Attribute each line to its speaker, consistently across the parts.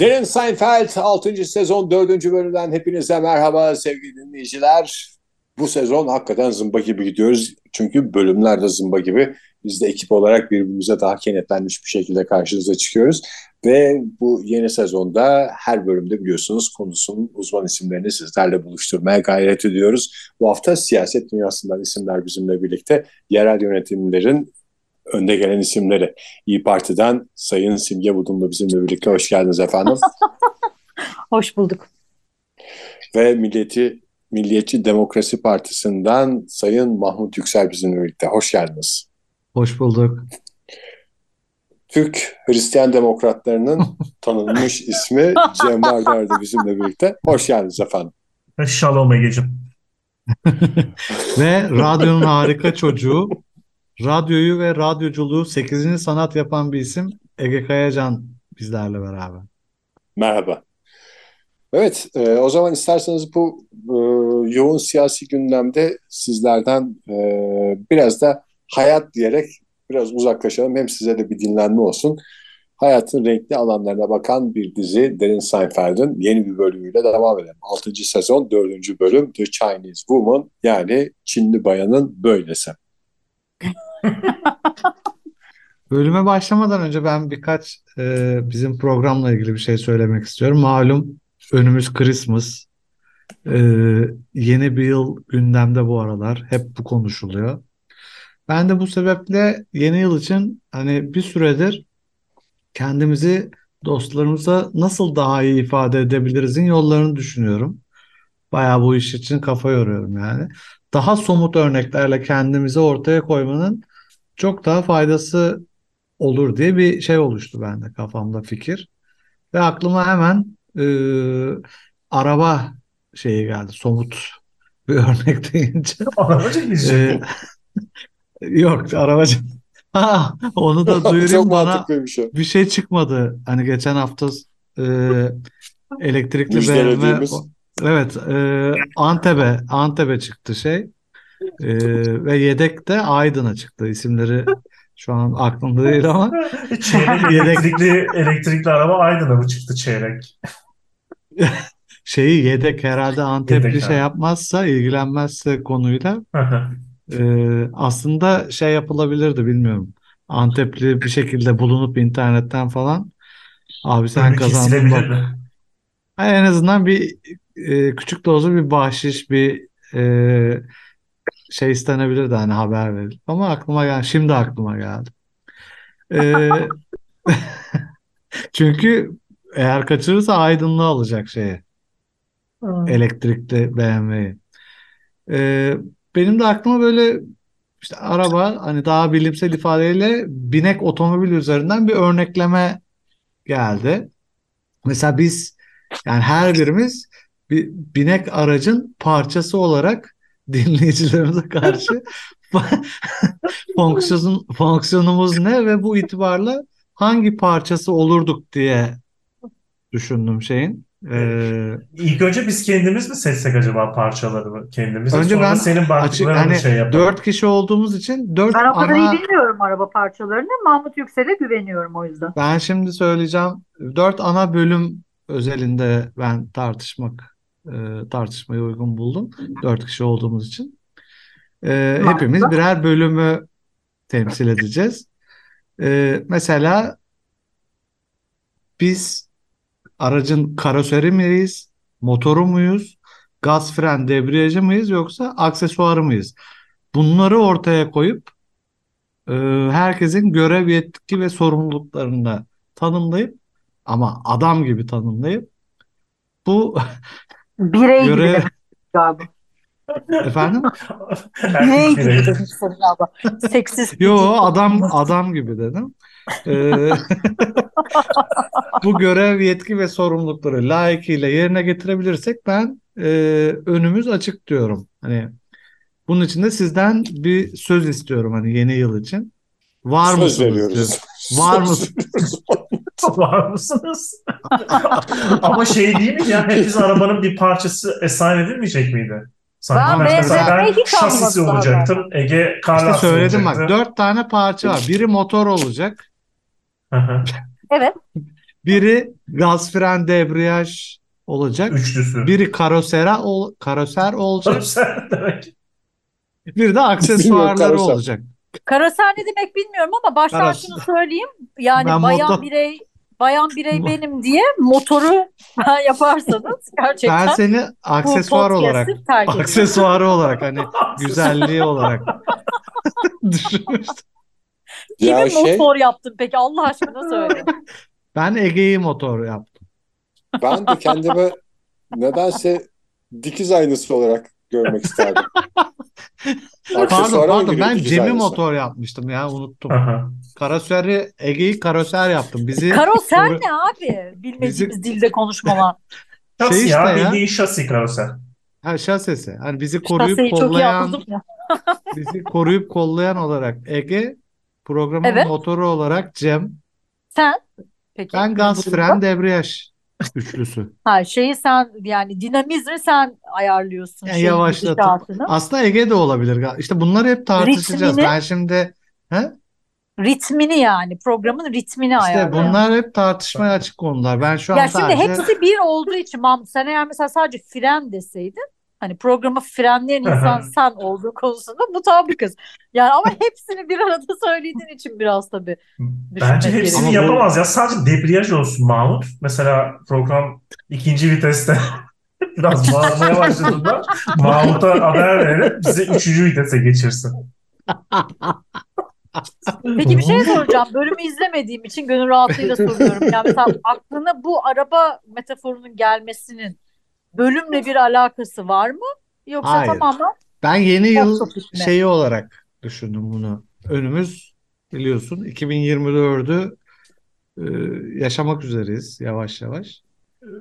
Speaker 1: Derin Seinfeld 6. sezon 4. bölümden hepinize merhaba sevgili dinleyiciler. Bu sezon hakikaten zımba gibi gidiyoruz. Çünkü bölümler de zımba gibi. Biz de ekip olarak birbirimize daha kenetlenmiş bir şekilde karşınıza çıkıyoruz. Ve bu yeni sezonda her bölümde biliyorsunuz konusunun uzman isimlerini sizlerle buluşturmaya gayret ediyoruz. Bu hafta siyaset dünyasından isimler bizimle birlikte yerel yönetimlerin önde gelen isimleri. İyi Parti'den Sayın Simge Budumlu bizimle birlikte. Hoş geldiniz efendim.
Speaker 2: Hoş bulduk.
Speaker 1: Ve Milliyetçi, Milliyetçi Demokrasi Partisi'nden Sayın Mahmut Yüksel bizimle birlikte. Hoş geldiniz.
Speaker 3: Hoş bulduk.
Speaker 1: Türk Hristiyan Demokratlarının tanınmış ismi Cem Vardar da bizimle birlikte. Hoş geldiniz efendim.
Speaker 4: Şalom Ege'cim.
Speaker 3: Ve radyonun harika çocuğu, radyoyu ve radyoculuğu 8. sanat yapan bir isim Ege Kayacan bizlerle beraber.
Speaker 1: Merhaba. Evet, e, o zaman isterseniz bu e, yoğun siyasi gündemde sizlerden e, biraz da hayat diyerek biraz uzaklaşalım. Hem size de bir dinlenme olsun. Hayatın renkli alanlarına bakan bir dizi Derin Seinfeld'in yeni bir bölümüyle devam edelim. 6. sezon 4. bölüm The Chinese Woman yani Çinli bayanın böylesi.
Speaker 3: Bölüme başlamadan önce ben birkaç e, bizim programla ilgili bir şey söylemek istiyorum. Malum önümüz Christmas. E, yeni bir yıl gündemde bu aralar. Hep bu konuşuluyor. Ben de bu sebeple yeni yıl için hani bir süredir kendimizi dostlarımıza nasıl daha iyi ifade edebilirizin yollarını düşünüyorum. Bayağı bu iş için kafa yoruyorum yani. Daha somut örneklerle kendimizi ortaya koymanın çok daha faydası olur diye bir şey oluştu bende kafamda fikir. Ve aklıma hemen e, araba şeyi geldi. Somut bir örnek deyince.
Speaker 4: Arabacı?
Speaker 3: E, yok arabacı. Ha, onu da
Speaker 1: Çok
Speaker 3: duyurayım bana
Speaker 1: o.
Speaker 3: bir şey çıkmadı. Hani geçen hafta e, elektrikli BMW evet e, Antep'e Antep'e çıktı şey. E, ve yedek de Aydın'a çıktı. İsimleri şu an aklımda değil ama
Speaker 4: Çeyrek elektrikli, elektrikli araba Aydın'a mı çıktı çeyrek?
Speaker 3: şeyi yedek herhalde Antepli
Speaker 4: Yedek,
Speaker 3: şey
Speaker 4: ha.
Speaker 3: yapmazsa, ilgilenmezse konuyla e, aslında şey yapılabilirdi bilmiyorum. Antepli bir şekilde bulunup internetten falan abi sen kazandın bak. En azından bir e, küçük dozlu bir bahşiş, bir e, şey istenebilirdi hani haber verilip. Ama aklıma geldi. Şimdi aklıma geldi. E, çünkü eğer kaçırırsa aydınlığı alacak şeyi. Elektrikli BMW'yi. E, benim de aklıma böyle işte araba hani daha bilimsel ifadeyle binek otomobil üzerinden bir örnekleme geldi. Mesela biz yani her birimiz bir binek aracın parçası olarak dinleyicilerimize karşı fonksiyon, fonksiyonumuz ne ve bu itibarla hangi parçası olurduk diye düşündüm şeyin. Ee,
Speaker 4: İlk önce biz kendimiz mi seçsek acaba parçalarını kendimiz?
Speaker 3: önce
Speaker 4: Sonra
Speaker 3: ben
Speaker 4: senin
Speaker 3: açık hani
Speaker 4: şey yapalım.
Speaker 3: dört kişi olduğumuz için dört
Speaker 2: Ben o kadar
Speaker 3: ana
Speaker 2: iyi bilmiyorum araba parçalarını. Mahmut Yüksel'e güveniyorum o yüzden.
Speaker 3: ben şimdi söyleyeceğim dört ana bölüm özelinde ben tartışmak e, tartışmayı uygun buldum. Dört kişi olduğumuz için.
Speaker 2: Mantıklı.
Speaker 3: hepimiz birer bölümü temsil edeceğiz. Ee, mesela biz aracın karoseri miyiz, motoru muyuz, gaz fren debriyajı mıyız yoksa aksesuarı mıyız? Bunları ortaya koyup e, herkesin görev, yetki ve sorumluluklarını tanımlayıp ama adam gibi tanımlayıp bu
Speaker 2: Birey gibi
Speaker 3: görev
Speaker 2: demek galiba.
Speaker 3: efendim
Speaker 2: Birey gibi demişsin galiba. Seksist bir
Speaker 3: Yo
Speaker 2: cümle.
Speaker 3: adam adam gibi dedim. Ee, bu görev, yetki ve sorumlulukları layıkıyla yerine getirebilirsek ben e, önümüz açık diyorum. Hani bunun için de sizden bir söz istiyorum hani yeni yıl için. Var
Speaker 1: Söz
Speaker 3: mısınız
Speaker 1: veriyoruz.
Speaker 3: Var
Speaker 1: Söz
Speaker 3: mısın?
Speaker 1: veriyoruz.
Speaker 4: Var mısınız? Ama şey değil mi ya? Hep biz arabanın bir parçası esayen edilmeyecek miydi? Sanki
Speaker 2: Ben
Speaker 4: mesela ben
Speaker 2: BMW'yi hiç
Speaker 4: şasisi olacaktım. Ege kar
Speaker 3: İşte söyledim bak
Speaker 4: olacaktı.
Speaker 3: dört tane parça var. Biri motor olacak.
Speaker 4: Hı hı.
Speaker 2: Evet.
Speaker 3: Biri gaz fren debriyaj olacak.
Speaker 4: Üçlüsü.
Speaker 3: Biri karosera ol, karoser olacak.
Speaker 4: Sen demek.
Speaker 3: Bir de aksesuarları
Speaker 1: karoser.
Speaker 3: olacak.
Speaker 2: Karoser ne demek bilmiyorum ama baştan
Speaker 3: Karoser.
Speaker 2: şunu söyleyeyim. Yani
Speaker 3: Ben
Speaker 2: bayan
Speaker 3: motor-
Speaker 2: birey bayan birey benim diye motoru yaparsanız gerçekten
Speaker 3: Ben seni aksesuar olarak, aksesuarı olarak hani güzelliği olarak düşünmüştüm.
Speaker 1: Ya
Speaker 2: Kimin
Speaker 1: şey
Speaker 2: motor yaptın peki Allah aşkına söyle.
Speaker 3: Ben Ege'yi motor yaptım.
Speaker 1: ben de kendimi nedense dikiz aynası olarak görmek isterdim.
Speaker 3: Pardon pardon ben Cem'i motor yapmıştım ya unuttum.
Speaker 4: Hı.
Speaker 3: Karoseri Ege'yi karoser yaptım. Bizi
Speaker 2: Karoser ne abi? Bilmediğimiz
Speaker 3: Bizi-
Speaker 2: dilde konuşmalar.
Speaker 4: Şasi
Speaker 3: Şey işte
Speaker 4: ya,
Speaker 3: ya.
Speaker 4: bildiğin şasi karoser.
Speaker 3: ha, şasesi. Hani bizi koruyup
Speaker 2: Şaseyi çok iyi
Speaker 3: kollayan
Speaker 2: anladım ya.
Speaker 3: bizi koruyup kollayan olarak Ege programın
Speaker 2: Evet.
Speaker 3: motoru olarak Cem.
Speaker 2: Sen peki
Speaker 3: Ben gaz fren debriyaj üçlüsü.
Speaker 2: Ha, şeyi sen yani dinamizmi sen ayarlıyorsun
Speaker 3: Yani
Speaker 2: şeyin
Speaker 3: yavaşlatıp aslında Ege de olabilir. İşte bunları hep tartışacağız.
Speaker 2: Ritmini-
Speaker 3: Ben şimdi he?
Speaker 2: Ritmini yani programın ritmini
Speaker 3: İşte
Speaker 2: ayarlıyorsun.
Speaker 3: bunlar hep tartışmaya açık konular. Ben şu an
Speaker 2: Ya şimdi
Speaker 3: sadece
Speaker 2: hepsi bir olduğu için Mahmut sen eğer mesela sadece fren deseydin hani programı frenleyen insan sen olduğu konusunda mutabıkız. Yani ama hepsini bir arada söylediğin için biraz tabii.
Speaker 4: Bence hepsini
Speaker 3: gerekiyor.
Speaker 4: yapamaz ya. Sadece debriyaj olsun Mahmut. Mesela program ikinci viteste biraz bağırmaya başladığında Mahmut'a haber verelim bize üçüncü vitese geçirsin.
Speaker 2: Peki bir şey soracağım. Bölümü izlemediğim için gönül rahatlığıyla soruyorum. Yani mesela aklına bu araba metaforunun gelmesinin bölümle bir alakası var mı? Yoksa
Speaker 3: Hayır.
Speaker 2: tamamen
Speaker 3: ben yeni yıl şeyi olarak düşündüm bunu. Önümüz biliyorsun 2024'ü e, yaşamak üzereyiz yavaş yavaş.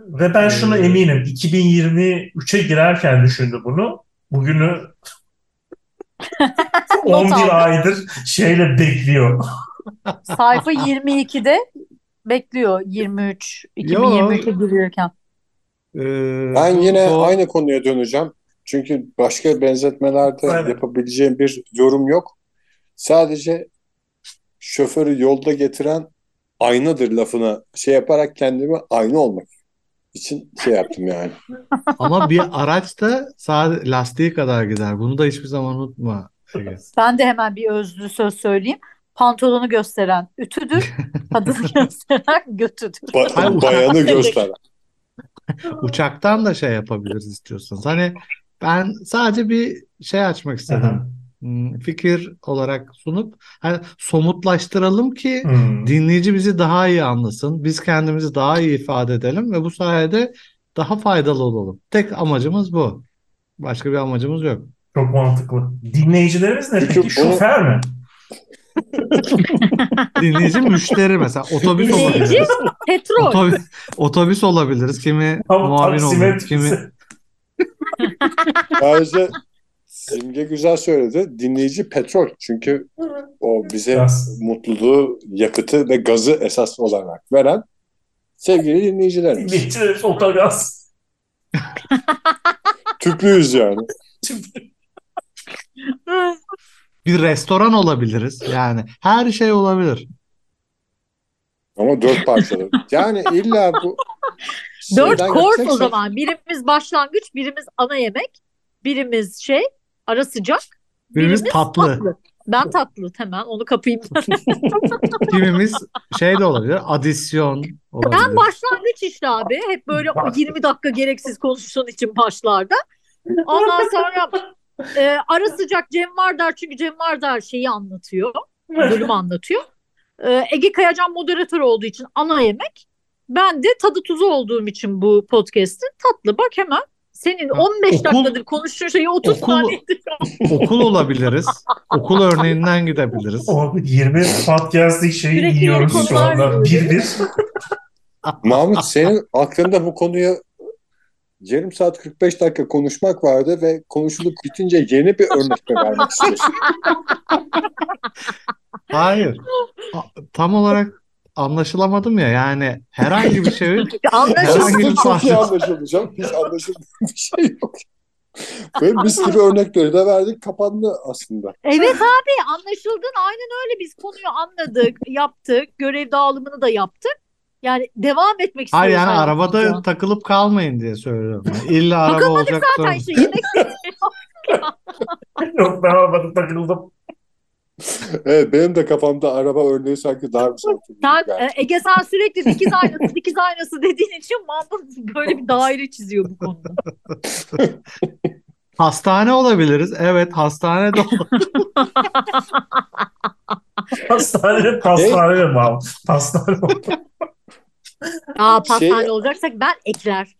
Speaker 4: Ve ben şuna
Speaker 3: Ee,
Speaker 4: eminim. 2023'e girerken düşündü bunu. Bugünü 11
Speaker 2: aldım.
Speaker 4: aydır şeyle bekliyor.
Speaker 2: sayfa 22'de bekliyor 23
Speaker 3: Yo.
Speaker 2: 2023'e giriyorken.
Speaker 3: E,
Speaker 1: Ben yine
Speaker 3: bu-
Speaker 1: aynı konuya döneceğim. Çünkü başka benzetmelerde
Speaker 4: Aynen.
Speaker 1: yapabileceğim bir yorum yok. Sadece şoförü yolda getiren aynadır lafına şey yaparak kendimi ayna olmak için şey yaptım yani.
Speaker 3: ama bir araç da sadece lastiği kadar gider. Bunu da hiçbir zaman unutma.
Speaker 2: Ben de hemen bir özlü söz söyleyeyim. Pantolonu gösteren ütüdür, kadını gösteren götüdür.
Speaker 1: Ba- bayanı göster.
Speaker 3: Uçaktan da şey yapabiliriz istiyorsanız. Hani ben sadece bir şey açmak istedim. Hmm, Fikir olarak sunup hani somutlaştıralım ki
Speaker 4: Hmm.
Speaker 3: dinleyici bizi daha iyi anlasın. Biz kendimizi daha iyi ifade edelim ve bu sayede daha faydalı olalım. Tek amacımız bu. Başka bir amacımız yok.
Speaker 4: Çok mantıklı. Dinleyicilerimiz ne peki? Şoför mü?
Speaker 3: Dinleyici müşteri mesela otobüs
Speaker 2: Dinleyici
Speaker 3: olabiliriz.
Speaker 2: petrol.
Speaker 3: Otobüs, otobüs olabiliriz. Kimi
Speaker 4: Tam
Speaker 3: muavin olur,
Speaker 4: taksimetresi.
Speaker 3: kimi
Speaker 1: Ayrıca Simge güzel söyledi. Dinleyici petrol. Çünkü o bize
Speaker 4: Gaz.
Speaker 1: mutluluğu, yakıtı ve gazı esas olarak veren sevgili dinleyicilerimiz.
Speaker 4: Dinleyicilerimiz otogaz.
Speaker 1: Tüplüyüz yani.
Speaker 3: bir restoran olabiliriz. Yani her şey olabilir.
Speaker 1: Ama dört parçalı. Yani illa bu
Speaker 2: Dört kors o
Speaker 1: gideceksek-
Speaker 2: zaman. Birimiz başlangıç, birimiz ana yemek, birimiz şey ara sıcak,
Speaker 3: Birimiz tatlı.
Speaker 2: Ben tatlı hemen onu kapayım.
Speaker 3: Kimimiz şey de olabilir. Adisyon olabilir.
Speaker 2: Ben başlangıç işte abi. Hep böyle o 20 dakika gereksiz konuştuğun için başlarda. Ondan sonra e, ara sıcak Cem Vardar çünkü Cem Vardar şeyi anlatıyor. Bölümü anlatıyor. E, Ege Kayacan moderatör olduğu için ana yemek. Ben de tadı tuzu olduğum için bu podcast'in tatlı. Bak hemen senin 15
Speaker 3: okul-
Speaker 2: dakikadır konuştuğun şeyi 30
Speaker 3: okul-
Speaker 2: saniyede
Speaker 3: Okul olabiliriz. Okul örneğinden gidebiliriz.
Speaker 4: O 20 podcast'lik şeyi
Speaker 2: Sürekli
Speaker 4: yiyoruz şu anda. Bir bir.
Speaker 1: Mahmut senin aklında bu konuyu yarım saat 45 dakika konuşmak vardı ve konuşulup bitince yeni bir örnek vermek istiyorsun?
Speaker 3: Hayır. Tam olarak anlaşılamadım ya. Yani herhangi bir şey
Speaker 2: Anlaşıldı.
Speaker 3: Herhangi bir
Speaker 1: Çok iyi
Speaker 3: parça-
Speaker 1: anlaşılacağım. Hiç anlaşılmayan bir şey yok. Ve mis gibi örnekleri de verdik. Kapandı aslında.
Speaker 2: Evet abi anlaşıldın. Aynen öyle biz konuyu anladık, yaptık. Görev dağılımını da yaptık. Yani devam etmek istiyoruz.
Speaker 3: Hayır yani arabada takılıp kalmayın diye söylüyorum. İlla araba
Speaker 2: Takılmadık
Speaker 3: olacak
Speaker 2: zaten işte yemek
Speaker 4: Yok ben arabada takıldım.
Speaker 1: Evet benim de kafamda araba örneği sanki daha.
Speaker 2: Sen,
Speaker 1: Yani.
Speaker 2: e, Ege sen sürekli dikiz aynası, dikiz aynası dediğin için Mahmut böyle bir daire çiziyor bu konuda.
Speaker 3: Hastane olabiliriz. Evet hastane de olabilir.
Speaker 4: Hastane, hastane mi abi? Hastane
Speaker 2: Aa pastane
Speaker 1: Şey-
Speaker 2: olacaksak ben ekler.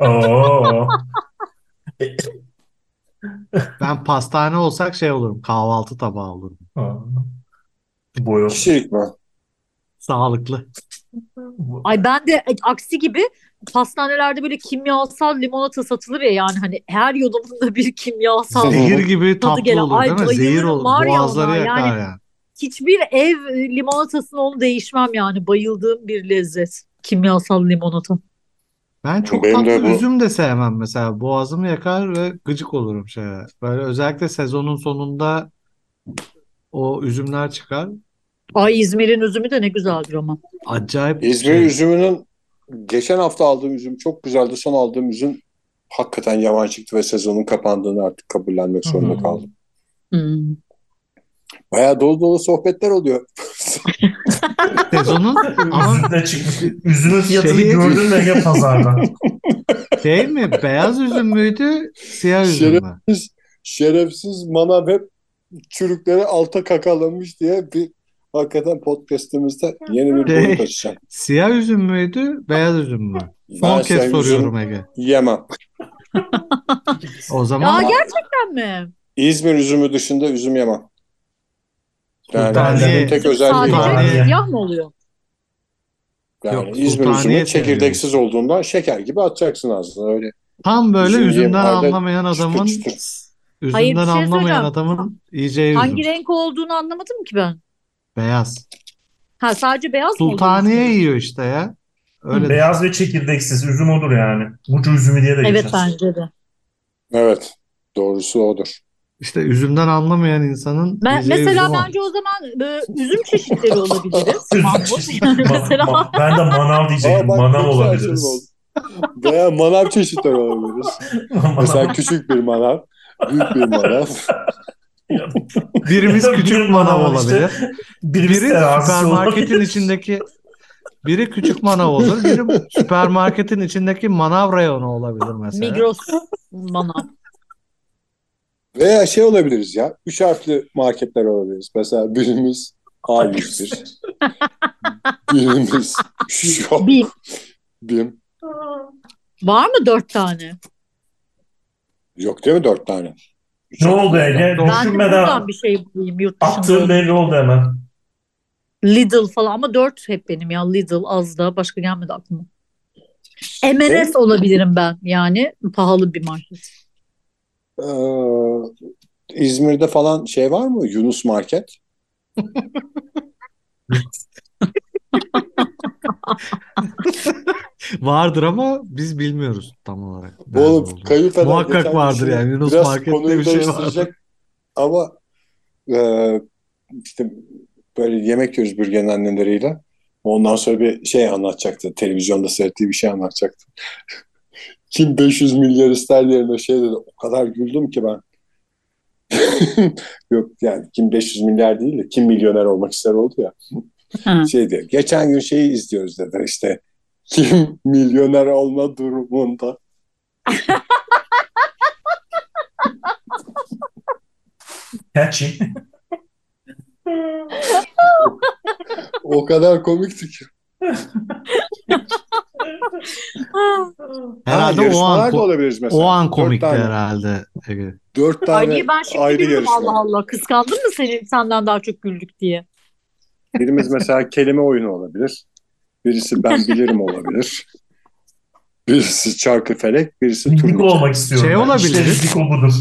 Speaker 4: Oo.
Speaker 3: Ben pastane olsak şey olurum. Kahvaltı tabağı olurum.
Speaker 4: Boyu.
Speaker 1: Kişilik mi?
Speaker 3: Sağlıklı.
Speaker 2: Ay ben de e, aksi gibi pastanelerde böyle kimyasal limonata satılır ya yani hani her yudumunda bir kimyasal.
Speaker 3: Zehir gibi
Speaker 2: Tadı
Speaker 3: tatlı
Speaker 2: gelen.
Speaker 3: olur
Speaker 2: Ay,
Speaker 3: değil mi? Zehir olur.
Speaker 2: ya
Speaker 3: Boğazları yakar
Speaker 2: Yani-
Speaker 3: yani.
Speaker 2: Hiçbir ev limonatasına onu değişmem yani bayıldığım bir lezzet. Kimyasal limonata.
Speaker 3: Ben çok
Speaker 1: Benim
Speaker 3: tatlı
Speaker 1: de bu-
Speaker 3: üzüm de sevmem mesela. Boğazımı yakar ve gıcık olurum şeye. Böyle özellikle sezonun sonunda o üzümler çıkar.
Speaker 2: Ay İzmir'in üzümü de ne güzeldir ama.
Speaker 3: Acayip
Speaker 1: İzmir
Speaker 3: şey.
Speaker 1: üzümünün geçen hafta aldığım üzüm çok güzeldi. Son aldığım üzüm hakikaten yavan çıktı ve sezonun kapandığını artık kabullenmek zorunda
Speaker 4: Hmm.
Speaker 1: kaldım.
Speaker 2: Hmm.
Speaker 1: Bayağı dolu dolu sohbetler oluyor.
Speaker 3: Sezonun ama
Speaker 4: de çıkmış. Üzümün fiyatını
Speaker 3: Şey-
Speaker 4: gördün mü Ege pazarda?
Speaker 3: şey mi? Beyaz üzüm müydü? Siyah üzüm mü?
Speaker 1: Şerefsiz manav hep çürükleri alta kakalamış diye bir hakikaten podcastimizde yeni bir
Speaker 3: Şey-
Speaker 1: boyut açacağım.
Speaker 3: Siyah üzüm müydü? Beyaz üzüm mü? Son
Speaker 1: Ben
Speaker 3: kez soruyorum Ege.
Speaker 1: Yemem.
Speaker 3: O
Speaker 2: Ya
Speaker 3: zaman
Speaker 2: gerçekten mi?
Speaker 1: İzmir üzümü dışında üzüm yemem. Yani
Speaker 3: Sultaniye-
Speaker 1: üzümün tek özelliği
Speaker 2: Sadece
Speaker 4: Sultaniye.
Speaker 2: siyah mı oluyor?
Speaker 1: yani
Speaker 3: Yok,
Speaker 1: İzmir
Speaker 3: Sultaniye
Speaker 1: üzümü çekirdeksiz
Speaker 3: seviyorum.
Speaker 1: olduğundan şeker gibi atacaksın ağzına öyle.
Speaker 3: tam böyle
Speaker 1: Üzüm
Speaker 3: üzümden anlamayan adamın
Speaker 1: çıtır çıtır.
Speaker 3: üzümden
Speaker 2: Hayır, şey
Speaker 3: anlamayan adamın yiyeceği üzüm.
Speaker 2: Hangi renk olduğunu anlamadım ki ben.
Speaker 3: Beyaz.
Speaker 2: Ha sadece beyaz mı oluyor?
Speaker 3: Sultaniye yiyor işte ya. Öyle
Speaker 4: Beyaz ve çekirdeksiz üzüm olur yani. Mucu üzümü diye de
Speaker 2: Evet
Speaker 4: geçer.
Speaker 2: bence de.
Speaker 1: Evet. Doğrusu odur.
Speaker 3: İşte üzümden anlamayan insanın
Speaker 2: Ben, mesela
Speaker 3: üzüm
Speaker 2: bence o zaman e, üzüm çeşitleri olabiliriz. Yani
Speaker 4: Ma-
Speaker 2: mesela
Speaker 4: ma- ben de manav diyecektim.
Speaker 1: Aa, bak,
Speaker 4: manav olabiliriz.
Speaker 1: Veya manav çeşitleri olabiliriz. Mesela küçük bir manav, büyük bir manav.
Speaker 3: Birimiz küçük manav
Speaker 4: işte.
Speaker 3: olabilir.
Speaker 4: Birimiz
Speaker 3: Biri süpermarketin içindeki biri küçük manav olur. Biri süpermarketin içindeki manav reyonu olabilir mesela.
Speaker 2: Migros manav.
Speaker 1: Veya şey olabiliriz ya. Üç harfli marketler olabiliriz. Mesela birimiz A101. birimiz Shop.
Speaker 2: Bir.
Speaker 1: Bim.
Speaker 2: Var mı dört tane?
Speaker 1: Yok değil mi dört tane? Üç
Speaker 4: Ne
Speaker 1: harfli.
Speaker 4: oldu Ege?
Speaker 2: Ben de
Speaker 4: Düşünmeden
Speaker 2: buradan bir şey bulayım yurt
Speaker 4: attığın
Speaker 2: dışında.
Speaker 4: belli oldu hemen.
Speaker 2: Lidl falan ama dört hep benim ya. Lidl az da başka gelmedi aklıma. M&S olabilirim ben yani pahalı bir market.
Speaker 1: Ee, İzmir'de falan şey var mı? Yunus Market.
Speaker 3: Vardır ama biz bilmiyoruz tam olarak.
Speaker 1: Oğlum
Speaker 3: Muhakkak vardır yani. Yunus
Speaker 1: biraz
Speaker 3: Market'te bir şey vardır.
Speaker 1: Ama e, işte böyle yemek yiyoruz bürgenin anneleriyle. Ondan sonra bir şey anlatacaktı. Televizyonda seyrettiği bir şey anlatacaktı. Kim 500 milyar ister yerine şey dedi. O kadar güldüm ki ben. Yok yani kim 500 milyar değil de kim milyoner olmak ister oldu ya. Şey diyor. Geçen gün şeyi izliyoruz dedi işte. Kim milyoner olma durumunda.
Speaker 4: Catchy.
Speaker 1: O kadar komikti ki.
Speaker 3: Herhalde
Speaker 1: Ha,
Speaker 3: o an
Speaker 1: da
Speaker 3: ko-
Speaker 1: olabiliriz mesela.
Speaker 3: o an
Speaker 1: Dört
Speaker 3: komikti
Speaker 1: tane.
Speaker 3: herhalde. Ege.
Speaker 1: Dört
Speaker 2: Ay
Speaker 1: tane
Speaker 2: niye ben şimdi
Speaker 1: ayrı yarışma.
Speaker 2: Allah Allah. Kıskandın mı seni senden daha çok güldük diye.
Speaker 1: Birimiz mesela kelime oyunu olabilir. Birisi ben bilirim olabilir. Birisi çarkı felek, birisi
Speaker 4: Diko
Speaker 1: turnuva.
Speaker 4: olmak istiyorum.
Speaker 3: Şey
Speaker 4: ben.
Speaker 3: olabilir.
Speaker 4: İşte Diko budur.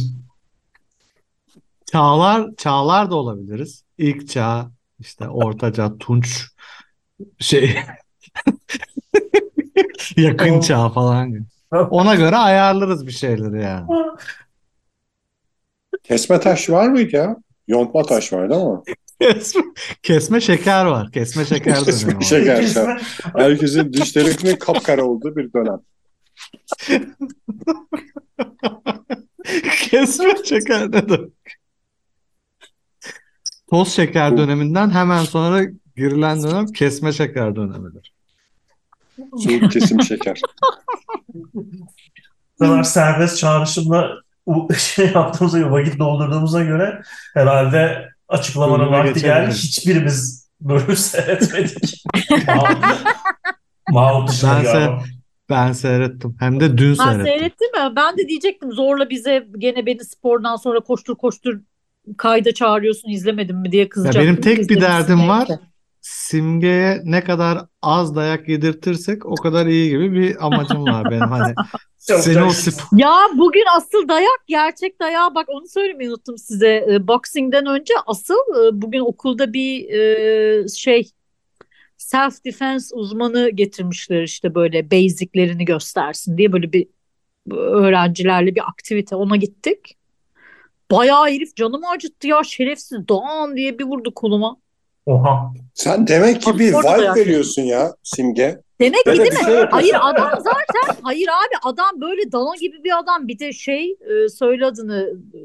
Speaker 3: Çağlar, çağlar da olabiliriz. İlk çağ, işte orta çağ, tunç şey yakın çağ falan. Ona göre ayarlarız bir şeyleri yani.
Speaker 1: Kesme taş var mıydı ya? Yontma taş vardı ama.
Speaker 3: Kesme, kesme şeker var. Kesme şeker dönemi
Speaker 1: Kesme
Speaker 3: var.
Speaker 1: şeker.
Speaker 4: Kesme-
Speaker 1: Herkesin dişlerinin kapkara olduğu bir dönem.
Speaker 3: Kesme şeker ne demek? Toz şeker döneminden hemen sonra girilen dönem kesme şeker dönemidir.
Speaker 1: Soğuk kesim şeker.
Speaker 4: Bu kadar serbest çağrışımla şey yaptığımıza göre, vakit doldurduğumuza göre herhalde açıklamanın
Speaker 3: Bölüme
Speaker 4: vakti geldi. Hiçbirimiz bölüm seyretmedik. Mahmut- dışında
Speaker 3: Ben
Speaker 4: galiba.
Speaker 3: Ben seyrettim. Hem de dün
Speaker 2: Ha,
Speaker 3: seyrettim.
Speaker 2: seyrettin mi? Ben de diyecektim zorla bize gene beni spordan sonra koştur koştur kayda çağırıyorsun izlemedim mi diye
Speaker 3: Ya
Speaker 2: kızacaktım.
Speaker 3: benim tek bir derdim var.
Speaker 2: neyse.
Speaker 3: Simge'ye ne kadar az dayak yedirtirsek o kadar iyi gibi bir amacım var benim. Hani
Speaker 4: Çok
Speaker 3: seni o sp-
Speaker 2: Ya bugün asıl dayak gerçek dayağı bak onu söylemeyi unuttum size. E, Boxing'den önce asıl e, bugün okulda bir e, şey self defense uzmanı getirmişler işte böyle basiclerini göstersin diye böyle bir öğrencilerle bir aktivite ona gittik. Bayağı herif canımı acıttı ya şerefsiz Doğan diye bir vurdu koluma.
Speaker 4: Oha.
Speaker 1: Sen demek ki bir
Speaker 2: Orada
Speaker 1: vibe veriyorsun ya Simge.
Speaker 2: Demek ki değil mi?
Speaker 1: şey.
Speaker 2: Hayır adam zaten hayır abi adam böyle dana gibi bir adam bir de şey e, söyle adını e,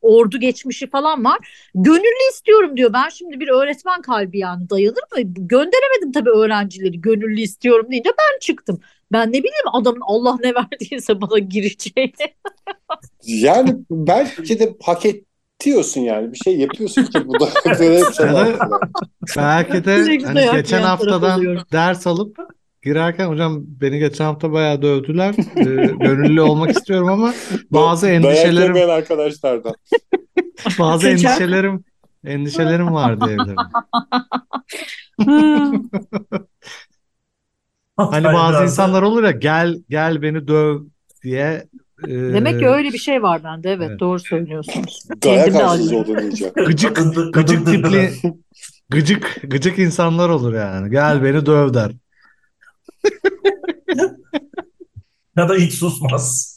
Speaker 2: ordu geçmişi falan var. Gönüllü istiyorum diyor. Ben şimdi bir öğretmen kalbi yani dayanır mı? Gönderemedim tabii öğrencileri gönüllü istiyorum deyince ben çıktım. Ben ne bileyim adamın Allah ne verdiyse bana gireceğini.
Speaker 1: Yani belki de hak ediyorsun yani. Bir şey yapıyorsun ki bu da böyle hep şey
Speaker 3: belki de hani
Speaker 2: dayak
Speaker 3: geçen haftadan ders alıp girerken hocam beni geçen hafta bayağı dövdüler. Ee, gönüllü olmak istiyorum ama bazı
Speaker 1: Dayak
Speaker 3: endişelerim
Speaker 1: yemeyen arkadaşlardan.
Speaker 3: bazı
Speaker 2: Geçen-
Speaker 3: endişelerim endişelerim var diyebilirim. Hani bazı insanlar olur ya gel gel beni döv diye
Speaker 2: Demek ki öyle bir şey var bende. Evet,
Speaker 3: Evet.
Speaker 2: doğru söylüyorsunuz.
Speaker 1: Dayak oldun iyice.
Speaker 3: gıcık gıcık tipli gıcık gıcık insanlar olur yani. Gel beni döv der.
Speaker 4: Ya da hiç susmaz.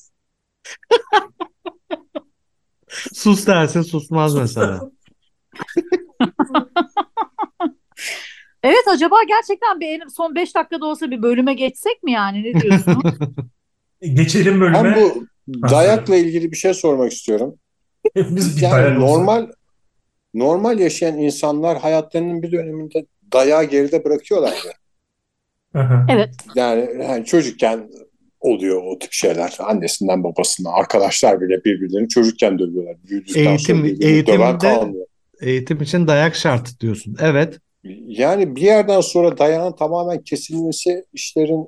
Speaker 3: Sus derse susmaz mesela.
Speaker 2: Evet acaba gerçekten bir en- son 5 dakikada olsa bir bölüme geçsek mi yani ne diyorsun?
Speaker 4: Geçelim
Speaker 1: Ben
Speaker 4: bölüme.
Speaker 1: bu dayakla ilgili bir şey sormak istiyorum.
Speaker 4: Hepimiz bir
Speaker 1: Yani normal normal yaşayan insanlar hayatlarının bir döneminde dayağı geride bırakıyorlar ya.
Speaker 4: Hı hı.
Speaker 2: evet.
Speaker 1: Yani, yani çocukken oluyor o tip şeyler. Annesinden babasından arkadaşlar bile birbirlerini çocukken dövüyorlar. Büyüdükten
Speaker 3: Eğitim-
Speaker 1: sonra
Speaker 3: eğitimde-. Eğitim için dayak şart diyorsun. Evet.
Speaker 1: Yani bir yerden sonra dayağın tamamen kesilmesi işlerin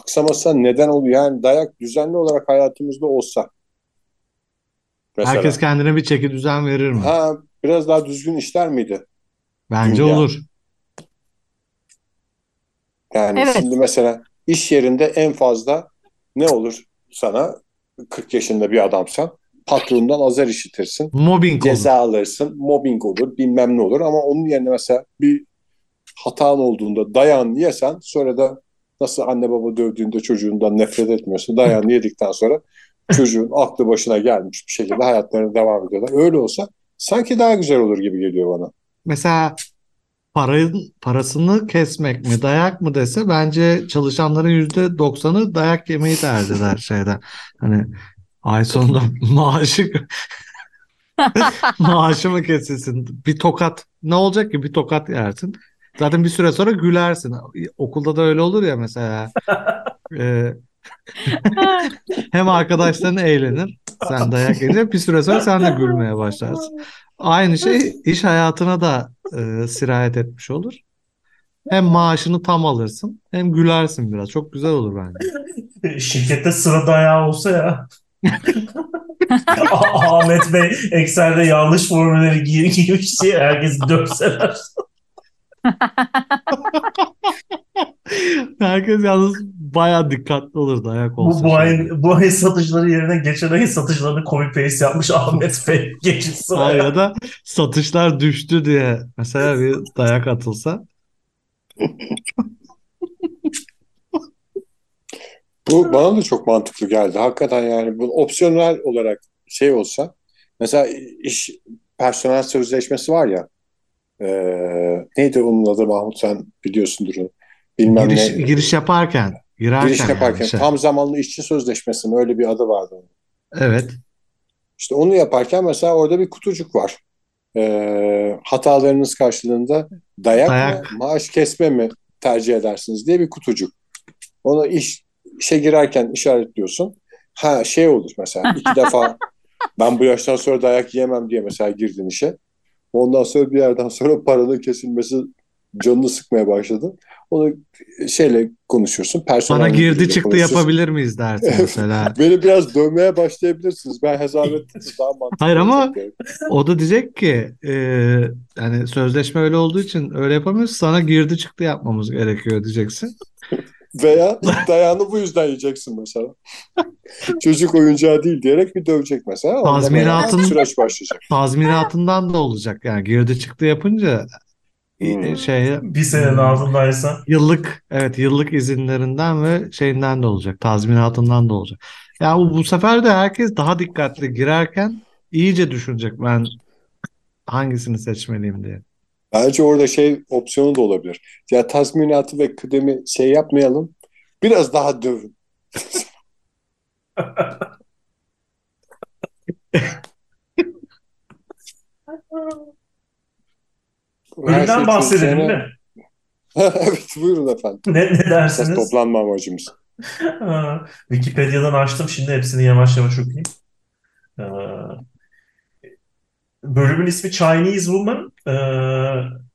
Speaker 1: aksamasına neden oluyor. Yani dayak düzenli olarak hayatımızda olsa. Mesela.
Speaker 3: Herkes kendine bir çeki düzen verir mi?
Speaker 1: Ha, biraz daha düzgün işler miydi?
Speaker 3: Bence
Speaker 1: dünya.
Speaker 3: olur.
Speaker 1: Yani
Speaker 2: Evet.
Speaker 1: şimdi mesela iş yerinde en fazla ne olur sana 40 yaşında bir adamsan patronundan azar işitirsin.
Speaker 3: Mobbing olur.
Speaker 1: Ceza alırsın, mobbing olur, bilmem ne olur ama onun yerine mesela bir hatan olduğunda dayağını yesen sonra da nasıl anne baba dövdüğünde çocuğundan nefret etmiyorsun. Dayağını yedikten sonra çocuğun aklı başına gelmiş bir şekilde hayatlarına devam ediyorlar. Öyle olsa sanki daha güzel olur gibi geliyor bana.
Speaker 3: Mesela parayın parasını kesmek mi dayak mı dese bence çalışanların yüzde doksanı dayak yemeyi tercih eder şeyden. Hani ay sonunda maaşı maaşı mı kesilsin? Bir tokat ne olacak ki bir tokat yersin. Zaten bir süre sonra gülersin. Okulda da öyle olur ya mesela. Ee, hem arkadaşların eğlenir. Sen dayak yedin. Bir süre sonra sen de gülmeye başlarsın. Aynı şey iş hayatına da e, sirayet etmiş olur. Hem maaşını tam alırsın hem gülersin biraz. Çok güzel olur bence.
Speaker 4: Şirkette sıra dayağı olsa ya. Ah- Ahmet Bey Excel'de yanlış formülleri giy giymiş diye herkes dövseler.
Speaker 3: Herkes yalnız bayağı dikkatli olur dayak
Speaker 4: Bu,
Speaker 3: olsa.
Speaker 4: bu
Speaker 3: şöyle.
Speaker 4: ayın, bu ayın satışları yerine geçen ayın satışlarını copy paste yapmış Ahmet Bey geçiş
Speaker 3: Ha,
Speaker 4: sıraya.
Speaker 3: ya da satışlar düştü diye mesela bir dayak atılsa.
Speaker 1: Bu bana da çok mantıklı geldi. Hakikaten yani bu opsiyonel olarak şey olsa mesela iş personel sözleşmesi var ya e, neydi onun adı Mahmut sen biliyorsundur onu. Bilmem
Speaker 3: Giriş,
Speaker 1: ne.
Speaker 3: giriş yaparken, girerken
Speaker 1: Giriş
Speaker 3: yani
Speaker 1: yaparken
Speaker 3: işe.
Speaker 1: tam zamanlı işçi sözleşmesi mi öyle bir adı vardı. onun.
Speaker 3: Evet.
Speaker 1: İşte onu yaparken mesela orada bir kutucuk var. E, hatalarınız karşılığında dayak,
Speaker 3: Dayak.
Speaker 1: mı maaş kesme mi tercih edersiniz diye bir kutucuk. Onu iş işe girerken işaretliyorsun. Ha şey olur mesela iki defa ben bu yaştan sonra dayak yiyemem diye mesela girdin işe. Ondan sonra bir yerden sonra paranın kesilmesi canını sıkmaya başladı. Onu şeyle konuşuyorsun. Personel
Speaker 3: Bana girdi çıktı yapabilir miyiz dersin mesela.
Speaker 1: Beni biraz dövmeye başlayabilirsiniz. Ben hesap ettim. Daha mantıklı
Speaker 3: Hayır ama-
Speaker 1: yani.
Speaker 3: O da diyecek ki e, yani sözleşme öyle olduğu için öyle yapamıyoruz. Sana girdi çıktı yapmamız gerekiyor diyeceksin.
Speaker 1: Veya dayağını bu yüzden yiyeceksin mesela. Çocuk oyuncağı değil diyerek bir dövecek mesela.
Speaker 3: Tazminatın-
Speaker 1: süreç başlayacak.
Speaker 3: Tazminatından da olacak yani girdi çıktı yapınca
Speaker 1: Hmm.
Speaker 3: e, şey
Speaker 4: Bir senenin altındaysa.
Speaker 3: yıllık evet yıllık izinlerinden ve şeyinden de olacak. Tazminatından da olacak. Ya bu, bu sefer de herkes daha dikkatli girerken iyice düşünecek ben hangisini seçmeliyim diye.
Speaker 1: Bence orada şey opsiyonu da olabilir. Ya tazminatı ve kıdemi şey yapmayalım. Biraz daha dövün. Şey
Speaker 4: bahsedelim
Speaker 1: çözeceğine-
Speaker 4: mi?
Speaker 1: evet buyurun efendim.
Speaker 4: Ne, ne
Speaker 1: Esas
Speaker 4: dersiniz?
Speaker 1: toplanma amacımız.
Speaker 4: Wikipedia'dan açtım. Şimdi hepsini yavaş yavaş okuyayım. Ee, bölümün ismi Chinese Woman. Ee,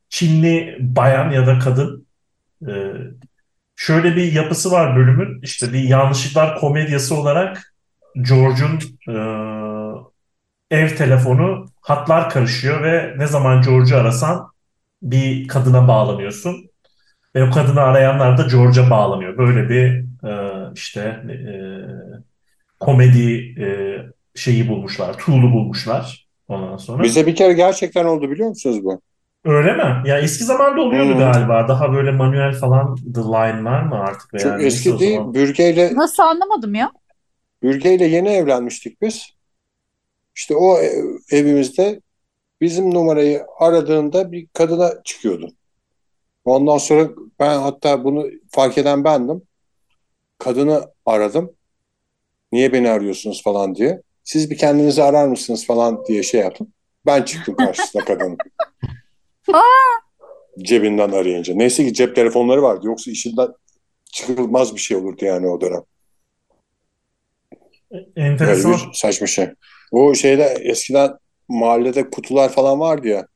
Speaker 4: Çinli bayan ya da kadın. Ee, şöyle bir yapısı var bölümün. İşte bir yanlışlıklar komedyası olarak George'un e, ev telefonu hatlar karışıyor ve ne zaman George'u arasan bir kadına bağlanıyorsun. Ve o kadını arayanlar da George'a bağlanıyor. Böyle bir e, işte e, komedi e, şeyi bulmuşlar, tool'u bulmuşlar ondan sonra.
Speaker 1: Bize bir kere gerçekten oldu biliyor musunuz bu?
Speaker 4: Öyle mi? Ya eski zamanda oluyordu
Speaker 1: Hmm.
Speaker 4: galiba. Daha böyle manuel falan the line'lar mı artık veya
Speaker 1: Çok eski değil. Bürge'yle
Speaker 2: Nasıl anlamadım ya?
Speaker 1: Bürge'yle yeni evlenmiştik biz. İşte o e- evimizde bizim numarayı aradığında bir kadına çıkıyordu. Ondan sonra ben hatta bunu fark eden bendim. Kadını aradım. Niye beni arıyorsunuz falan diye. Siz bir kendinizi arar mısınız falan diye şey yaptım. Ben çıktım karşısına kadının. Cebinden arayınca. Neyse ki cep telefonları vardı. Yoksa işinden çıkılmaz bir şey olurdu yani o dönem. Böyle
Speaker 4: Enteresan.
Speaker 1: bir saçma şey. O şeyde eskiden mahallede kutular falan vardı ya.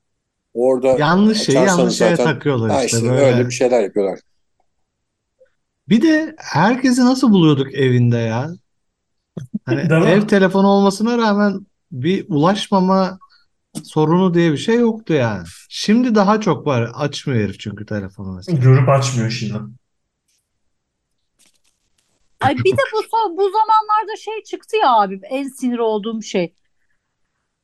Speaker 1: Orada
Speaker 3: Yanlış şeyi yanlış şeye
Speaker 1: zaten-
Speaker 3: takıyorlar işte
Speaker 1: işte
Speaker 3: böyle.
Speaker 1: öyle bir şeyler yapıyorlar.
Speaker 3: Bir de herkesi nasıl buluyorduk evinde ya? Hani ev telefonu olmasına rağmen bir ulaşmama sorunu diye bir şey yoktu yani. Şimdi daha çok var. Açmıyor herif çünkü telefonu mesela.
Speaker 4: Görüp açmıyor şimdi.
Speaker 2: Ay bir de bu bu zamanlarda şey çıktı ya abi en sinir olduğum şey.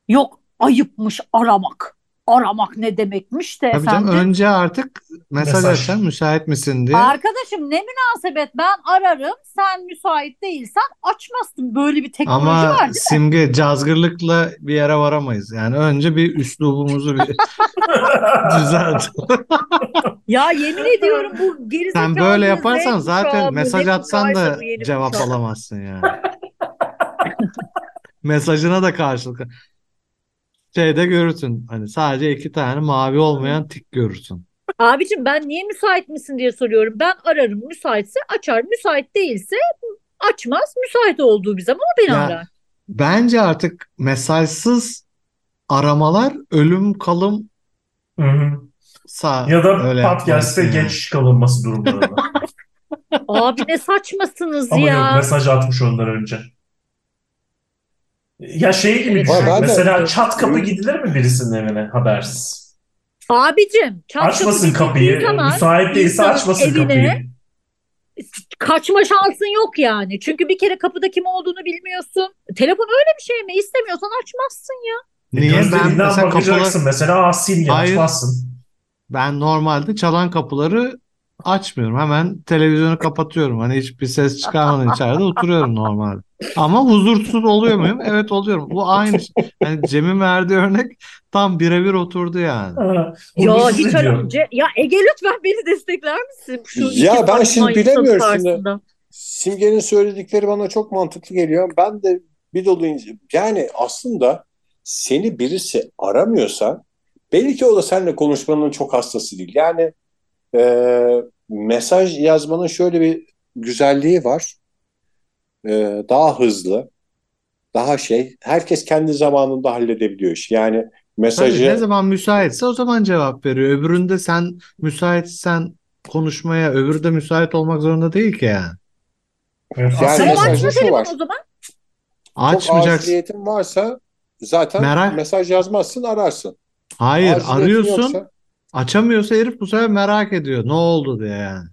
Speaker 2: Yok ayıpmış aramak. Aramak ne demekmiş de
Speaker 3: Tabii canım
Speaker 2: efendim.
Speaker 3: önce artık mesaj
Speaker 4: Mesaj.
Speaker 3: açacaksın müsait misin diye.
Speaker 2: Arkadaşım ne münasebet ben ararım sen müsait değilsen açmazsın. Böyle bir teknoloji
Speaker 3: Ama
Speaker 2: var değil mi?
Speaker 3: simge cazgırlıkla bir yere varamayız. Yani önce bir üslubumuzu bir düzelt.
Speaker 2: Ya yemin ediyorum bu gerizekalı
Speaker 3: Sen böyle yaparsan zaten mesaj atsan da cevap alamazsın yani. Mesajına da karşılık. Şeyde görürsün. Hani sadece iki tane mavi olmayan tik görürsün.
Speaker 2: Abicim ben niye müsait misin diye soruyorum. Ben ararım müsaitse açar. Müsait değilse açmaz. Müsait olduğu bir zaman o beni
Speaker 3: Ya,
Speaker 2: arar.
Speaker 3: Bence artık mesajsız aramalar ölüm kalım
Speaker 4: Hı hı.
Speaker 3: sağ
Speaker 4: Ya da
Speaker 3: öyle
Speaker 4: podcast'te
Speaker 3: yani.
Speaker 4: geç kalınması durumlarında.
Speaker 2: Abi ne saçmasınız
Speaker 4: Ama yok
Speaker 2: ya.
Speaker 4: mesaj atmış ondan önce. Ya şey gibi düşün.
Speaker 1: Var,
Speaker 4: Mesela çat kapı gidilir mi birisinin evine habersiz?
Speaker 2: Abicim çat
Speaker 4: Açmasın
Speaker 2: kapı
Speaker 4: kapıyı.
Speaker 2: zaman
Speaker 4: Müsait değilse açmasın
Speaker 2: evine
Speaker 4: kapıyı.
Speaker 2: kaçma şansın yok yani. Çünkü bir kere kapıda kim olduğunu bilmiyorsun. Telefon öyle bir şey mi? İstemiyorsan açmazsın ya.
Speaker 3: Niye ben mesela
Speaker 4: bakacaksın
Speaker 3: kapılar
Speaker 4: mesela aa, sil diye
Speaker 3: Hayır.
Speaker 4: açmazsın.
Speaker 3: ben normalde çalan kapıları açmıyorum. Hemen televizyonu kapatıyorum. Hani hiçbir ses çıkarmadan içeride oturuyorum normalde. Ama huzursuz oluyor muyum? Evet oluyorum. Bu aynı şey. Yani Cem'in verdiği örnek tam birebir oturdu yani.
Speaker 4: Aa,
Speaker 2: Ya hiç
Speaker 4: ediyor.
Speaker 2: alakası. Ya Ege lütfen beni destekler misin? Şu
Speaker 1: Ya ben şimdi bilemiyorum şimdi. Simge'nin söyledikleri bana çok mantıklı geliyor. Ben de bir dolu ince- yani aslında seni birisi aramıyorsa belki o da seninle konuşmanın çok hastası değil. Yani e, mesaj yazmanın şöyle bir güzelliği var. E, daha hızlı, daha şey. Herkes kendi zamanında halledebiliyor işi. Yani
Speaker 3: Tabii
Speaker 1: mesajı
Speaker 3: ne zaman müsaitse o zaman cevap veriyor. Öbüründe sen müsaitsen konuşmaya, öbürü de müsait olmak zorunda değil ki yani.
Speaker 1: Yani mesajda
Speaker 2: açma
Speaker 1: şu var.
Speaker 2: o zaman.
Speaker 1: çok
Speaker 3: Açmayacaksın.
Speaker 1: aciliyetin varsa zaten
Speaker 3: Merak-
Speaker 1: mesaj yazmazsın ararsın.
Speaker 3: Hayır,
Speaker 1: Aciliyetin
Speaker 3: arıyorsun.
Speaker 1: yoksa
Speaker 3: Açamıyorsa herif bu sefer merak ediyor. Ne oldu diye yani.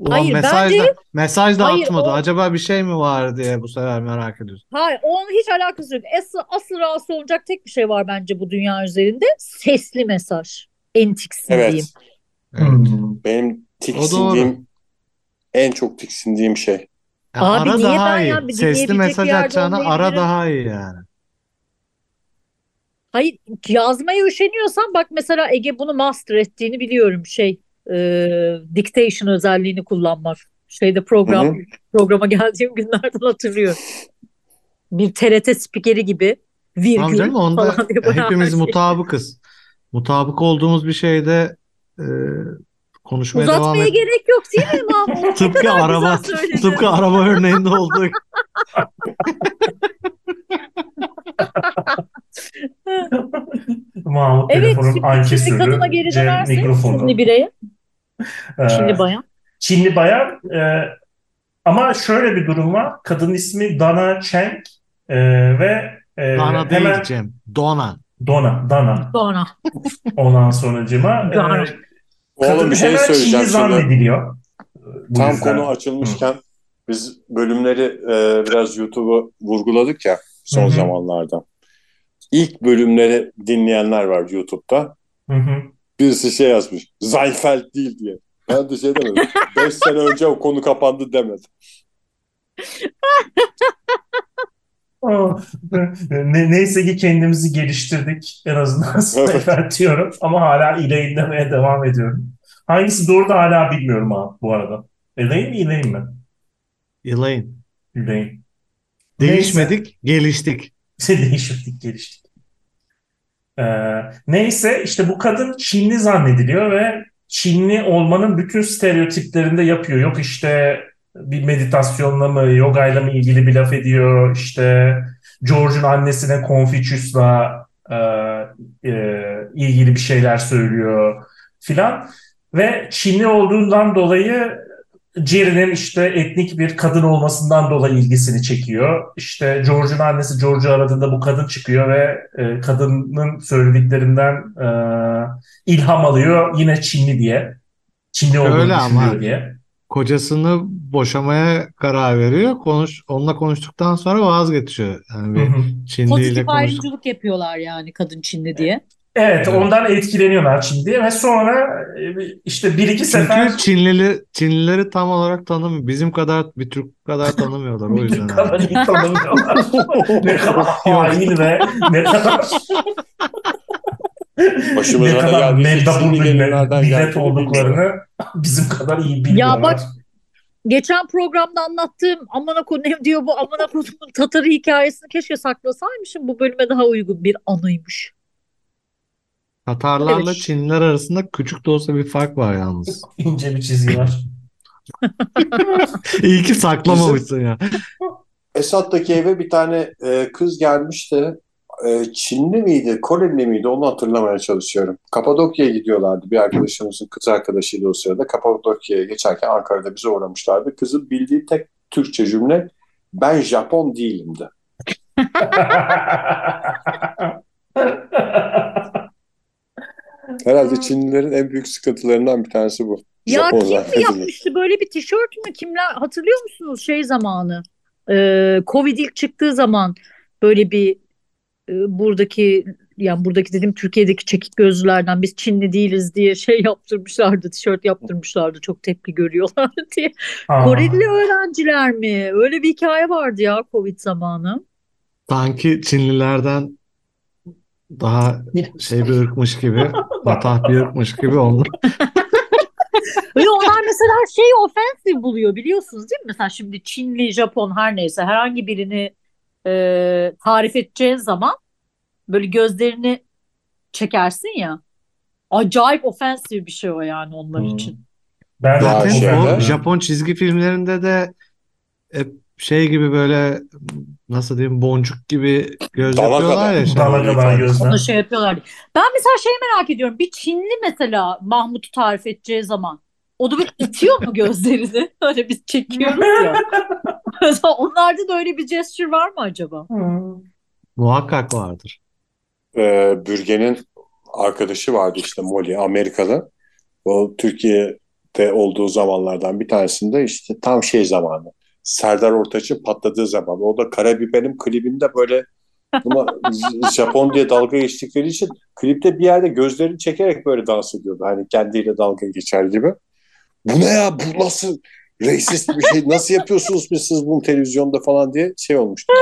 Speaker 3: Ulan
Speaker 2: Hayır,
Speaker 3: mesaj da,
Speaker 2: bence-
Speaker 3: mesaj da
Speaker 2: Hayır,
Speaker 3: atmadı.
Speaker 2: o-
Speaker 3: Acaba bir şey mi var diye bu sefer merak ediyorsun.
Speaker 2: Hayır, onun hiç alakası yok. Asıl, asıl rahatsız olacak tek bir şey var bence bu dünya üzerinde. Sesli mesaj. En tiksindiğim.
Speaker 1: evet.
Speaker 4: Hmm.
Speaker 1: Benim tiksindiğim en çok tiksindiğim şey.
Speaker 3: Ya
Speaker 2: Abi
Speaker 3: ara
Speaker 2: niye
Speaker 3: daha
Speaker 2: ben
Speaker 3: iyi.
Speaker 2: ya? Bir
Speaker 3: Sesli mesaj atacağına ara daha iyi yani.
Speaker 2: Hayır, yazmaya üşeniyorsan bak mesela Ege bunu master ettiğini biliyorum. Şey, e, dictation özelliğini kullanmak. Şeyde program
Speaker 1: Hı hı.
Speaker 2: programa geldiğim günlerden hatırlıyorum. Bir TRT spikeri gibi
Speaker 3: Tamam
Speaker 2: virgül
Speaker 3: canım onda
Speaker 2: falan diye
Speaker 3: hepimiz
Speaker 2: şey.
Speaker 3: mutabıkız. Mutabık olduğumuz bir şeyde e, konuşmaya devam
Speaker 2: Uzatmaya
Speaker 3: et.
Speaker 2: gerek yok değil mi Mahmut?
Speaker 3: Tıpkı araba, tıpkı araba örneğinde olduğu gibi.
Speaker 4: Mahmut
Speaker 2: Evet,
Speaker 4: telefonun
Speaker 2: şimdi, şimdi kadına geri dönersek
Speaker 4: mikrofonu.
Speaker 2: Bireye, Çinli bayan.
Speaker 4: Çinli bayan e, ama şöyle bir durum var. Kadın ismi Dana Cheng e, ve e,
Speaker 3: Dana değil
Speaker 4: hemen
Speaker 3: Cem. Dona.
Speaker 4: Dona, Dana.
Speaker 2: Sonra.
Speaker 4: Ondan sonracıma e,
Speaker 2: Dana.
Speaker 4: kadın
Speaker 1: Oğlum bir şey
Speaker 4: hemen Çinli
Speaker 1: söyleyeceğim şimdi.
Speaker 4: zannediliyor. Bu
Speaker 1: Tam
Speaker 4: yüzden.
Speaker 1: konu açılmışken biz bölümleri e, biraz YouTube'u vurguladık ya son
Speaker 4: Hı hı.
Speaker 1: zamanlarda. İlk bölümleri dinleyenler var YouTube'da.
Speaker 4: Hı hı.
Speaker 1: Birisi şey yazmış. Seinfeld değil diye. Ben de şey demedim. 5 sene önce o konu kapandı demedim.
Speaker 4: Ne, neyse ki kendimizi geliştirdik. En azından Seinfeld diyorum. Ama hala Elaine demeye devam ediyorum. Hangisi doğru da hala bilmiyorum ha bu arada. Elaine mi Elaine mi?
Speaker 3: Elaine.
Speaker 4: Elaine.
Speaker 3: Değişmedik, geliştik.
Speaker 4: Değişiklik geliştik. Ee, neyse işte bu kadın Çinli zannediliyor ve Çinli olmanın bütün stereotiplerinde yapıyor. Yok işte bir meditasyonla mı, yogayla mı ilgili bir laf ediyor. İşte George'un annesine Confucius'la e, e, ilgili bir şeyler söylüyor filan. Ve Çinli olduğundan dolayı Jerry'nin işte etnik bir kadın olmasından dolayı ilgisini çekiyor. İşte George'un annesi George'u aradığında bu kadın çıkıyor ve e, kadının söylediklerinden e, ilham alıyor yine Çinli diye. Çinli olduğunu
Speaker 3: Öyle
Speaker 4: düşünüyor
Speaker 3: ama.
Speaker 4: diye.
Speaker 3: Kocasını boşamaya karar veriyor. Konuş, onunla konuştuktan sonra vazgeçiyor. Yani bir
Speaker 4: hı.
Speaker 3: Çinliyle
Speaker 5: Pozitif ayrımcılık yapıyorlar yani kadın Çinli diye.
Speaker 4: Evet,
Speaker 3: Evet.
Speaker 4: ondan etkileniyorlar Çinli ve sonra e, işte bir iki sefer
Speaker 3: Çünkü Çinlili, Çinlileri tam olarak tanımıyor. Bizim kadar bir Türk kadar tanımıyorlar o
Speaker 4: bir
Speaker 3: yüzden.
Speaker 4: kadar iyi tanımıyorlar. Ne kadar hain ve ne kadar
Speaker 1: Başımıza
Speaker 4: ne kadar
Speaker 1: gelinlerden
Speaker 4: millet olduklarını bizim kadar iyi bilmiyorlar.
Speaker 2: Ya bak geçen programda anlattığım amına koyayım diyor bu amına koyduğumun Tatarı hikayesini keşke saklasaymışım. Bu bölüme daha uygun bir anıymış.
Speaker 3: Tatarlarla
Speaker 2: Evet.
Speaker 3: Çinliler arasında küçük de olsa bir fark var yalnız.
Speaker 4: ince bir çizgi var.
Speaker 3: İyi ki saklamamışsın ya.
Speaker 1: Esat'taki eve bir tane e, kız gelmiş de e, Çinli miydi, Koreli miydi onu hatırlamaya çalışıyorum. Kapadokya'ya gidiyorlardı. Bir arkadaşımızın kız arkadaşıydı o sırada. Kapadokya'ya geçerken Ankara'da bize uğramışlardı. Kızın bildiği tek Türkçe cümle ben Japon değilimdi. Herhalde Çinlilerin en büyük sıkıntılarından bir tanesi bu.
Speaker 2: Ya
Speaker 1: Japon
Speaker 2: kim mi yapmıştı böyle bir tişört mü? Kimler hatırlıyor musunuz şey zamanı? Ee, Covid ilk çıktığı zaman böyle bir e, buradaki yani buradaki dedim Türkiye'deki çekik gözlülerden biz Çinli değiliz diye şey yaptırmışlardı, tişört yaptırmışlardı. Çok tepki görüyorlar diye.
Speaker 4: Aa,
Speaker 2: Koreli öğrenciler mi? Öyle bir hikaye vardı ya Covid zamanı.
Speaker 3: Sanki Çinlilerden daha şey bir ırkmış gibi, matah bir ırkmış gibi onlar.
Speaker 2: Ve onlar mesela şeyi ofensif buluyor biliyorsunuz değil mi? Mesela şimdi Çinli, Japon her neyse herhangi birini e, tarif edeceğin zaman böyle gözlerini çekersin ya. Acayip ofensif bir şey o yani onlar
Speaker 4: Hmm.
Speaker 2: için.
Speaker 4: ben
Speaker 3: Zaten
Speaker 1: şeyde-
Speaker 3: o Japon çizgi filmlerinde de hep şey gibi böyle nasıl diyeyim boncuk gibi göz
Speaker 1: Dalga
Speaker 3: yapıyorlar
Speaker 1: da.
Speaker 3: ya. şey.
Speaker 4: Dalgadan gözler.
Speaker 2: Onu şey yapıyorlar. Ben mesela şeyi merak ediyorum. Bir Çinli mesela Mahmut'u tarif edeceği zaman o da böyle itiyor mu gözlerini? Öyle biz çekiyoruz ya. Mesela onlarda da öyle bir gesture var mı acaba?
Speaker 4: Hmm.
Speaker 3: Muhakkak vardır.
Speaker 1: Ee, Bürge'nin arkadaşı vardı işte Molly Amerikalı. O Türkiye'de olduğu zamanlardan bir tanesinde işte tam şey zamanı. Serdar Ortaç'ın patladığı zaman. O da Karabiber'in klibinde böyle buna Japon diye dalga geçtikleri için klipte bir yerde gözlerini çekerek böyle dans ediyordu. Hani kendiyle dalga geçer gibi. Bu ne ya? Bu nasıl racist bir şey? Nasıl yapıyorsunuz biz siz bunu televizyonda falan diye şey olmuştu.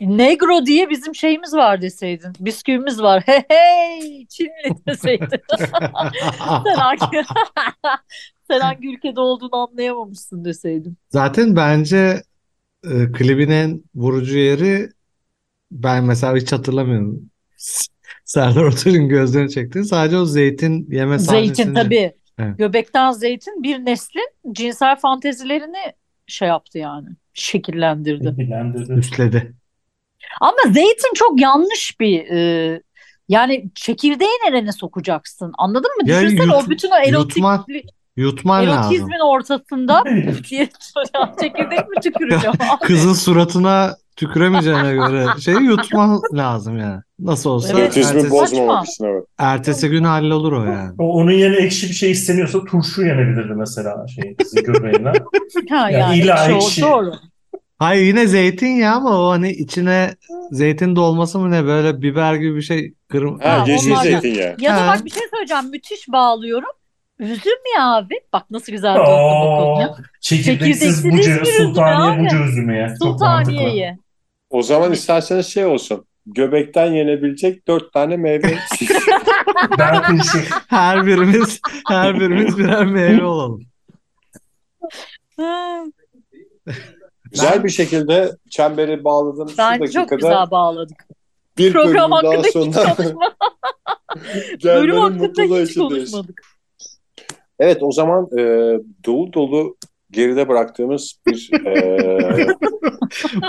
Speaker 2: Negro diye bizim şeyimiz var deseydin. Bisküvimiz var. Hey hey Çinli deseydin. Sen hangi, ülkede olduğunu anlayamamışsın deseydin.
Speaker 3: Zaten bence e, klibin en vurucu yeri ben mesela hiç hatırlamıyorum. Serdar Ortaç'ın gözlerini çektiği sadece o zeytin yeme
Speaker 2: Zeytin
Speaker 3: sahnesini.
Speaker 2: tabii.
Speaker 3: Evet.
Speaker 2: Göbekten zeytin bir neslin cinsel fantezilerini şey yaptı yani. Şekillendirdi.
Speaker 4: Şekillendirdi.
Speaker 3: Üstledi.
Speaker 2: Ama zeytin çok yanlış bir e, yani çekirdeği nerene sokacaksın? Anladın mı?
Speaker 3: Ya
Speaker 2: Düşünsene
Speaker 3: yut-
Speaker 2: o bütün o erotik
Speaker 3: yutma- Yutman lazım.
Speaker 2: erotizmin ortasında diye çekirdek mi tüküreceğim?
Speaker 3: Kızın suratına tüküremeyeceğine göre şeyi yutman lazım yani. Nasıl olsa ertesi,
Speaker 1: bozmamak için evet.
Speaker 3: ertesi gün hallolur o yani.
Speaker 4: O, onun yerine ekşi bir şey isteniyorsa turşu yenebilirdi mesela şey kızın göbeğinden.
Speaker 2: Ha
Speaker 4: Ya
Speaker 2: yani
Speaker 4: illa
Speaker 2: ekşi doğru.
Speaker 3: Hayır yine zeytinyağı ama o hani içine zeytin dolması mı ne böyle biber gibi bir şey kırm
Speaker 1: Ha,
Speaker 2: Ha,
Speaker 1: yeşil zeytinyağı.
Speaker 2: Ya da bak bir şey söyleyeceğim. Müthiş bağlıyorum. Üzüm ya abi. Bak nasıl güzel döndüm o konuya.
Speaker 4: Çekirdeksiz
Speaker 2: Çekirdeksiz
Speaker 4: buca, sultaniye buca üzümü ya.
Speaker 2: Sultaniye'yi.
Speaker 1: O zaman isterseniz şey olsun. Göbekten yenebilecek dört tane meyve.
Speaker 4: Ben turşu.
Speaker 3: Her birimiz her birimiz birer meyve olalım.
Speaker 1: Güzel bir şekilde çemberi bağladığımız şu
Speaker 2: Bence çok güzel bağladık.
Speaker 1: bir
Speaker 2: Program
Speaker 1: daha
Speaker 2: hakkında hiç konuşmadık. Bölüm hakkında hiç konuşmadık.
Speaker 1: Evet o zaman e, dolu dolu geride bıraktığımız bir e,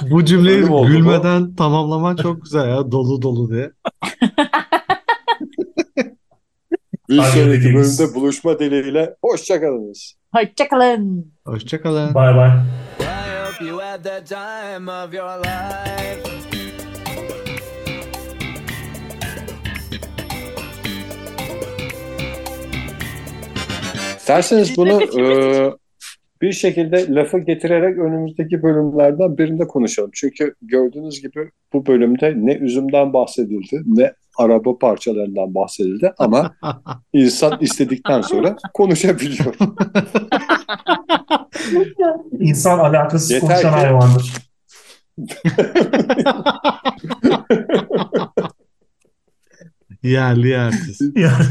Speaker 3: Bu cümleyi
Speaker 1: oldu bu.
Speaker 3: gülmeden tamamlaman çok güzel ya dolu dolu diye.
Speaker 1: bir sonraki bölümde buluşma dileğiyle hoşçakalınız.
Speaker 2: Hoşçakalın.
Speaker 3: Hoşçakalın.
Speaker 4: Bay bay.
Speaker 6: I hope you had the time of your life.
Speaker 1: İsterseniz bunu e, bir şekilde lafı getirerek önümüzdeki bölümlerden birinde konuşalım. Çünkü gördüğünüz gibi bu bölümde ne üzümden bahsedildi ne araba parçalarından bahsedildi ama insan istedikten sonra konuşabiliyor.
Speaker 4: İnsan alakasız
Speaker 1: Yeter
Speaker 4: konuşan
Speaker 1: ki-
Speaker 4: hayvandır.
Speaker 3: Yerli yersiz.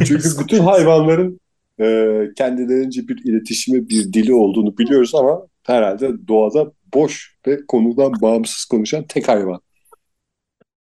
Speaker 1: Çünkü bütün hayvanların e, kendilerince bir iletişimi, bir dili olduğunu biliyoruz ama herhalde doğada boş ve konudan bağımsız konuşan tek hayvan.